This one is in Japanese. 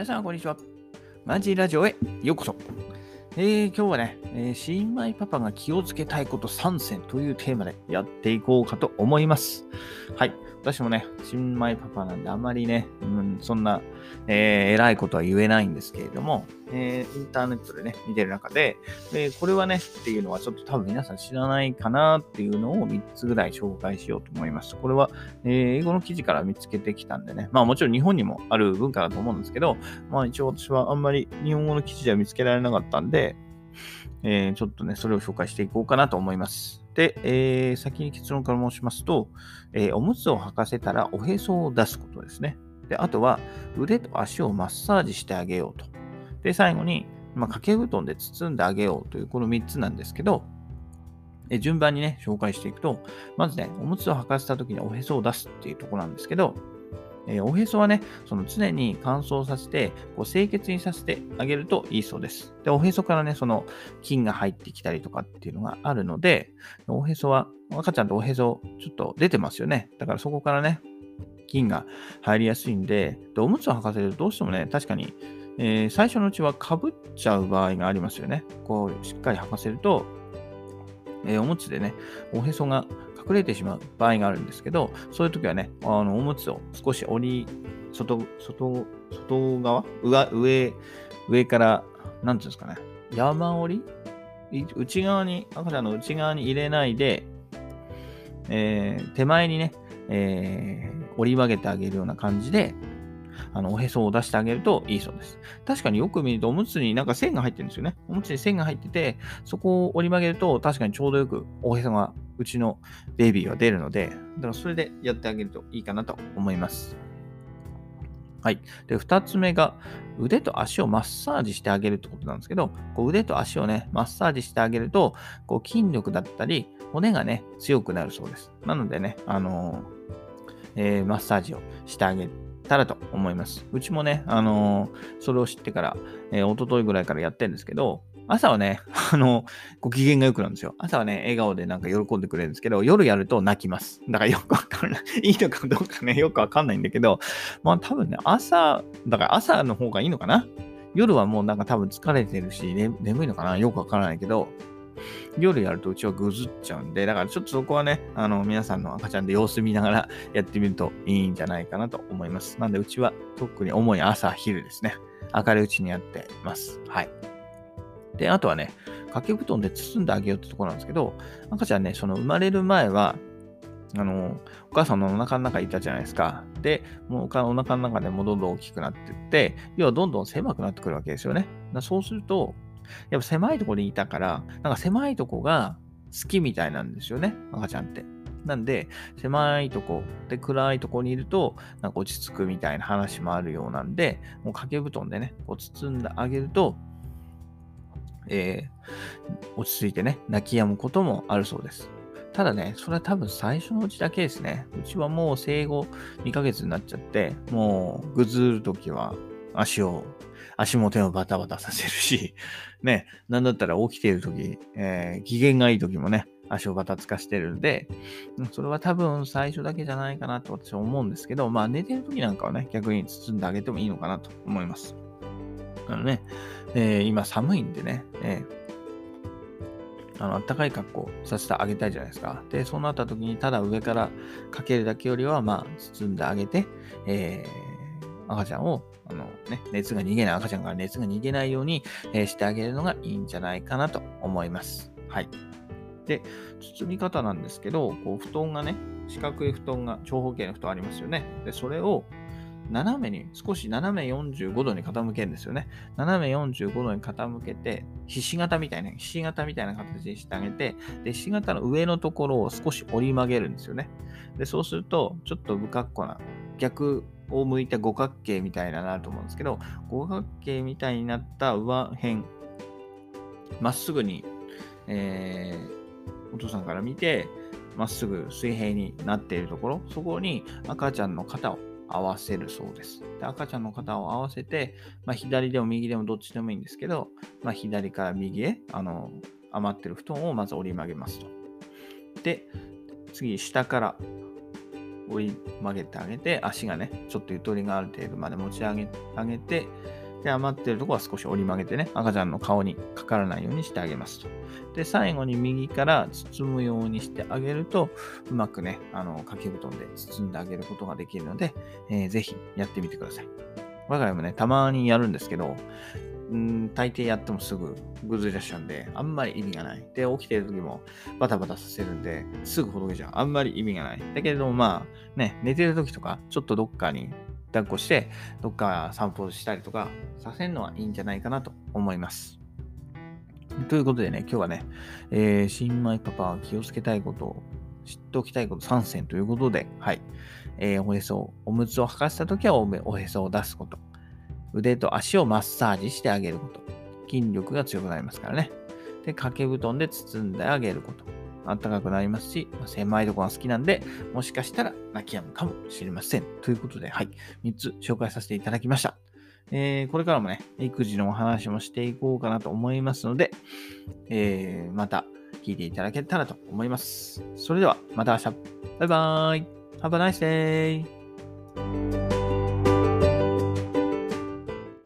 皆さん、こんにちは。マジラジオへようこそ。えー、今日はね、えー、新米パパが気をつけたいこと3選というテーマでやっていこうかと思います。はい。私もね、新米パパなんであんまりね、うん、そんな、えー、偉いことは言えないんですけれども、えー、インターネットでね、見てる中で、で、これはね、っていうのはちょっと多分皆さん知らないかなっていうのを3つぐらい紹介しようと思います。これは、えー、英語の記事から見つけてきたんでね、まあもちろん日本にもある文化だと思うんですけど、まあ一応私はあんまり日本語の記事では見つけられなかったんで、えー、ちょっとね、それを紹介していこうかなと思います。で、えー、先に結論から申しますと、えー、おむつを履かせたらおへそを出すことですね。で、あとは腕と足をマッサージしてあげようと。で、最後に、まあ、掛け布団で包んであげようというこの3つなんですけど、え順番にね、紹介していくと、まずね、おむつを履かせた時におへそを出すっていうところなんですけど、えー、おへそはね、その常に乾燥させて、こう清潔にさせてあげるといいそうです。で、おへそからね、その菌が入ってきたりとかっていうのがあるので、おへそは、赤ちゃんとおへそちょっと出てますよね。だからそこからね、菌が入りやすいんで、でおむつを履かせるとどうしてもね、確かに、えー、最初のうちはかぶっちゃう場合がありますよね。こう、しっかり履かせると、えー、おむつでね、おへそが隠れてしまう場合があるんですけど、そういう時はね、あのおむつを少し折り、外、外、外側？上、上、上から、なんていうんですかね、山折り？内側に、赤ちゃんの内側に入れないで、えー、手前にね、えー、折り曲げてあげるような感じで、あの、おへそを出してあげるといいそうです。確かによく見ると、おむつになんか線が入ってるんですよね。おむつに線が入ってて、そこを折り曲げると、確かにちょうどよくおへそが、うちのベビーは出るので、だからそれでやってあげるといいかなと思います。はい。で、二つ目が、腕と足をマッサージしてあげるってことなんですけど、こう腕と足をね、マッサージしてあげると、こう筋力だったり、骨がね、強くなるそうです。なのでね、あのー、えー、マッサージをしてあげたらと思います。うちもね、あのー、それを知ってから、えー、一昨日ぐらいからやってるんですけど、朝はね、あの、ご機嫌が良くなるんですよ。朝はね、笑顔でなんか喜んでくれるんですけど、夜やると泣きます。だからよくわかんない。いいのかどうかね、よくわかんないんだけど、まあ多分ね、朝、だから朝の方がいいのかな夜はもうなんか多分疲れてるし、ね、眠いのかなよくわからないけど、夜やるとうちはぐずっちゃうんで、だからちょっとそこはね、あの、皆さんの赤ちゃんで様子見ながらやってみるといいんじゃないかなと思います。なんでうちは特に主に朝、昼ですね。明るいうちにやってます。はい。で、あとはね、掛け布団で包んであげようってところなんですけど、赤ちゃんね、その生まれる前は、あの、お母さんのお腹の中にいたじゃないですか。で、もうお腹の中でもどんどん大きくなっていって、要はどんどん狭くなってくるわけですよね。そうすると、やっぱ狭いところにいたから、なんか狭いとこが好きみたいなんですよね、赤ちゃんって。なんで、狭いとこで暗いとこにいると、なんか落ち着くみたいな話もあるようなんで、もう掛け布団でね、こう包んであげると、えー、落ち着いてね、泣き止むこともあるそうです。ただね、それは多分最初のうちだけですね。うちはもう生後2ヶ月になっちゃって、もうぐずるときは足を、足も手をバタバタさせるし、ね、なんだったら起きているとき、えー、機嫌がいいときもね、足をバタつかしてるんで、それは多分最初だけじゃないかなと私は思うんですけど、まあ寝てるときなんかはね、逆に包んであげてもいいのかなと思います。あのね、えー、今寒いんでね、えー、あの、暖かい格好させてあげたいじゃないですか。で、そうなった時に、ただ上からかけるだけよりは、まあ、包んであげて、えー、赤ちゃんを、あのね、熱が逃げない、赤ちゃんから熱が逃げないように、え、してあげるのがいいんじゃないかなと思います。はい。で、包み方なんですけど、こう、布団がね、四角い布団が、長方形の布団ありますよね。で、それを、斜めに、少し斜め45度に傾けるんですよね。斜め45度に傾けて、ひし形みたいな、ひし形みたいな形にしてあげて、で、ひし形の上のところを少し折り曲げるんですよね。で、そうすると、ちょっと不格好な、逆を向いた五角形みたいななと思うんですけど、五角形みたいになった上辺、まっすぐに、えー、お父さんから見て、まっすぐ水平になっているところ、そこに赤ちゃんの肩を合わせるそうです。で赤ちゃんの肩を合わせて、まあ、左でも右でもどっちでもいいんですけど、まあ、左から右へあの余ってる布団をまず折り曲げますと。で、次、下から折り曲げてあげて、足がね、ちょっとゆとりがある程度まで持ち上げてあげて、で、余ってるとこは少し折り曲げてね、赤ちゃんの顔にかからないようにしてあげますと。で、最後に右から包むようにしてあげると、うまくね、あの、掛け布団で包んであげることができるので、えー、ぜひやってみてください。我が家もね、たまにやるんですけど、うん、大抵やってもすぐぐずり出しちゃうんで、あんまり意味がない。で、起きてる時もバタバタさせるんで、すぐほどけちゃう。あんまり意味がない。だけれども、まあ、ね、寝てる時とか、ちょっとどっかに抱っこして、どっか散歩したりとかさせるのはいいんじゃないかなと思います。ということでね、今日はね、えー、新米パパは気をつけたいことを知っておきたいこと3選ということで、はい。えー、おへそ、おむつを履かせたときはおへそを出すこと。腕と足をマッサージしてあげること。筋力が強くなりますからね。で、掛け布団で包んであげること。暖かくなりますし、狭いところが好きなんで、もしかしたら泣き止むかもしれません。ということで、はい。3つ紹介させていただきました。えー、これからもね、育児のお話もしていこうかなと思いますので、えー、また聞いていただけたらと思います。それでは、また明日。バイバーイ。Have a nice day.